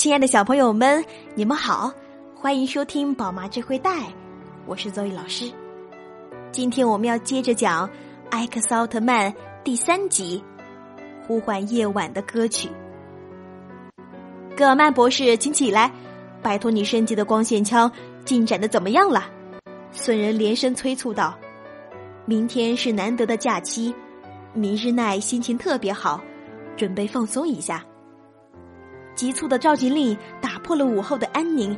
亲爱的小朋友们，你们好，欢迎收听宝妈智慧带，我是邹毅老师。今天我们要接着讲《艾克斯奥特曼》第三集《呼唤夜晚的歌曲》。戈尔曼博士，请起来，拜托你升级的光线枪进展的怎么样了？损人连声催促道：“明天是难得的假期，明日奈心情特别好，准备放松一下。”急促的召集令打破了午后的安宁。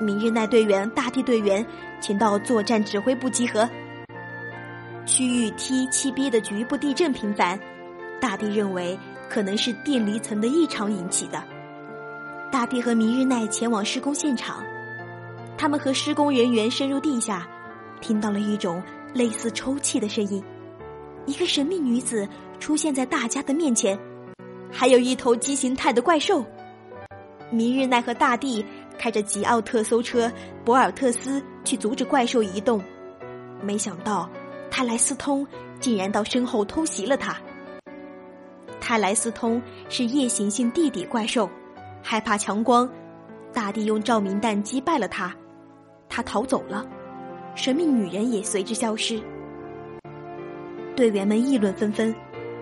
明日奈队员、大地队员，请到作战指挥部集合。区域 T 七 B 的局部地震频繁，大地认为可能是电离层的异常引起的。大地和明日奈前往施工现场，他们和施工人员深入地下，听到了一种类似抽泣的声音。一个神秘女子出现在大家的面前，还有一头畸形态的怪兽。明日奈和大地开着吉奥特搜车博尔特斯去阻止怪兽移动，没想到泰莱斯通竟然到身后偷袭了他。泰莱斯通是夜行性地底怪兽，害怕强光，大地用照明弹击败了他，他逃走了，神秘女人也随之消失。队员们议论纷纷，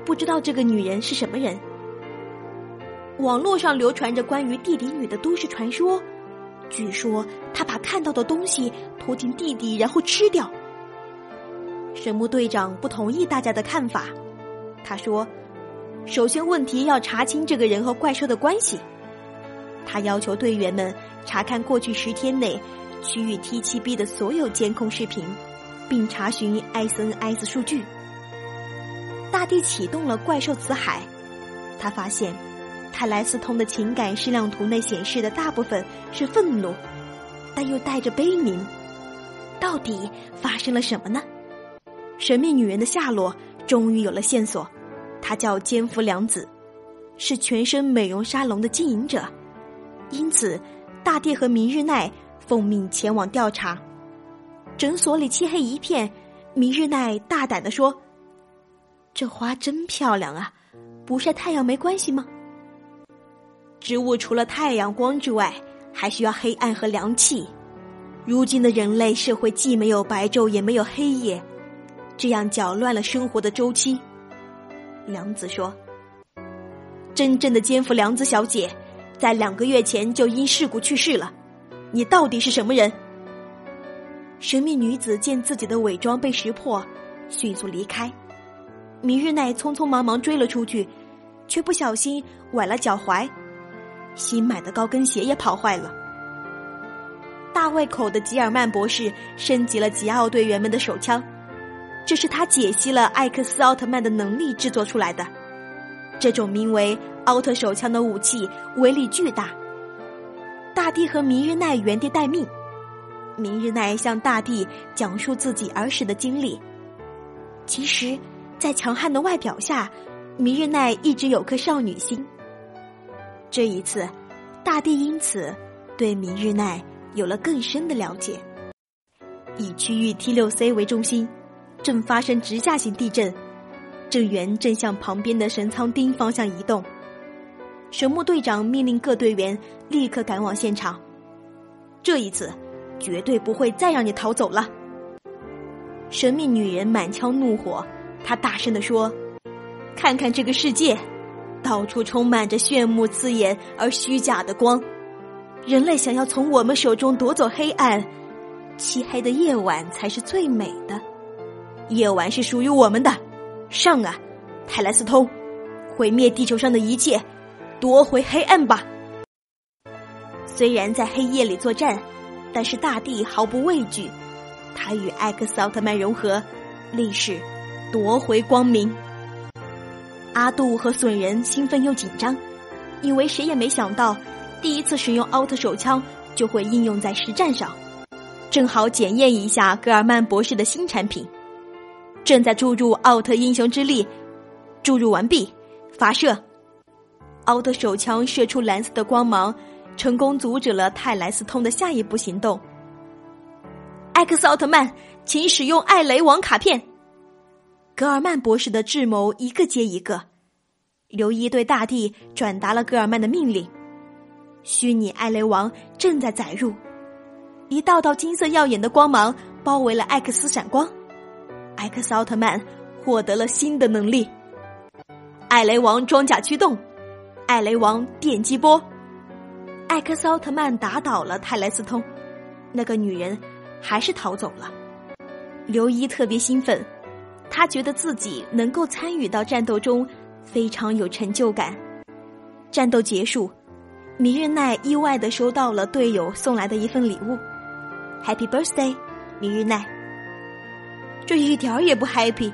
不知道这个女人是什么人。网络上流传着关于地底女的都市传说，据说她把看到的东西拖进地底，然后吃掉。神木队长不同意大家的看法，他说：“首先，问题要查清这个人和怪兽的关系。”他要求队员们查看过去十天内区域 T 七 B 的所有监控视频，并查询 SNS 数据。大地启动了怪兽辞海，他发现。泰莱斯通的情感矢量图内显示的大部分是愤怒，但又带着悲悯。到底发生了什么呢？神秘女人的下落终于有了线索，她叫奸夫良子，是全身美容沙龙的经营者。因此，大地和明日奈奉命前往调查。诊所里漆黑一片，明日奈大胆的说：“这花真漂亮啊，不晒太阳没关系吗？”植物除了太阳光之外，还需要黑暗和凉气。如今的人类社会既没有白昼，也没有黑夜，这样搅乱了生活的周期。良子说：“真正的奸夫良子小姐，在两个月前就因事故去世了。你到底是什么人？”神秘女子见自己的伪装被识破，迅速离开。明日奈匆匆忙忙追了出去，却不小心崴了脚踝。新买的高跟鞋也跑坏了。大胃口的吉尔曼博士升级了吉奥队员们的手枪，这是他解析了艾克斯奥特曼的能力制作出来的。这种名为“奥特手枪”的武器威力巨大。大地和明日奈原地待命，明日奈向大地讲述自己儿时的经历。其实，在强悍的外表下，明日奈一直有颗少女心。这一次，大地因此对明日奈有了更深的了解。以区域 T 六 C 为中心，正发生直下型地震，震源正向旁边的神仓町方向移动。神木队长命令各队员立刻赶往现场。这一次，绝对不会再让你逃走了。神秘女人满腔怒火，她大声的说：“看看这个世界。”到处充满着炫目刺眼而虚假的光，人类想要从我们手中夺走黑暗，漆黑的夜晚才是最美的。夜晚是属于我们的，上啊，泰莱斯通，毁灭地球上的一切，夺回黑暗吧！虽然在黑夜里作战，但是大地毫不畏惧，他与艾克斯奥特曼融合，立誓夺回光明。阿杜和损人兴奋又紧张，因为谁也没想到，第一次使用奥特手枪就会应用在实战上，正好检验一下格尔曼博士的新产品。正在注入奥特英雄之力，注入完毕，发射。奥特手枪射出蓝色的光芒，成功阻止了泰莱斯通的下一步行动。艾克斯奥特曼，请使用艾雷王卡片。格尔曼博士的智谋一个接一个，刘一对大地转达了格尔曼的命令。虚拟艾雷王正在载入，一道道金色耀眼的光芒包围了艾克斯闪光，艾克斯奥特曼获得了新的能力。艾雷王装甲驱动，艾雷王电击波。艾克斯奥特曼打倒了泰莱斯通，那个女人还是逃走了。刘一特别兴奋，他觉得自己能够参与到战斗中，非常有成就感。战斗结束，米日奈意外的收到了队友送来的一份礼物，Happy Birthday，米日奈。这一点儿也不 happy，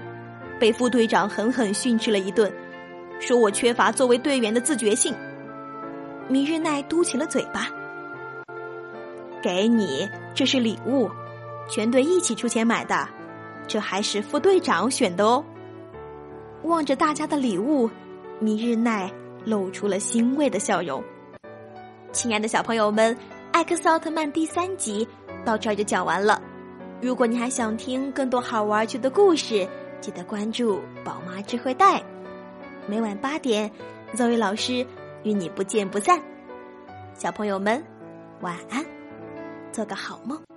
被副队长狠狠训斥了一顿，说我缺乏作为队员的自觉性。米日奈嘟起了嘴巴，给你，这是礼物，全队一起出钱买的，这还是副队长选的哦。望着大家的礼物，米日奈露出了欣慰的笑容。亲爱的小朋友们，《艾克斯奥特曼》第三集到这儿就讲完了。如果你还想听更多好玩趣的故事，记得关注宝妈智慧袋，每晚八点，Zoe 老师。与你不见不散，小朋友们，晚安，做个好梦。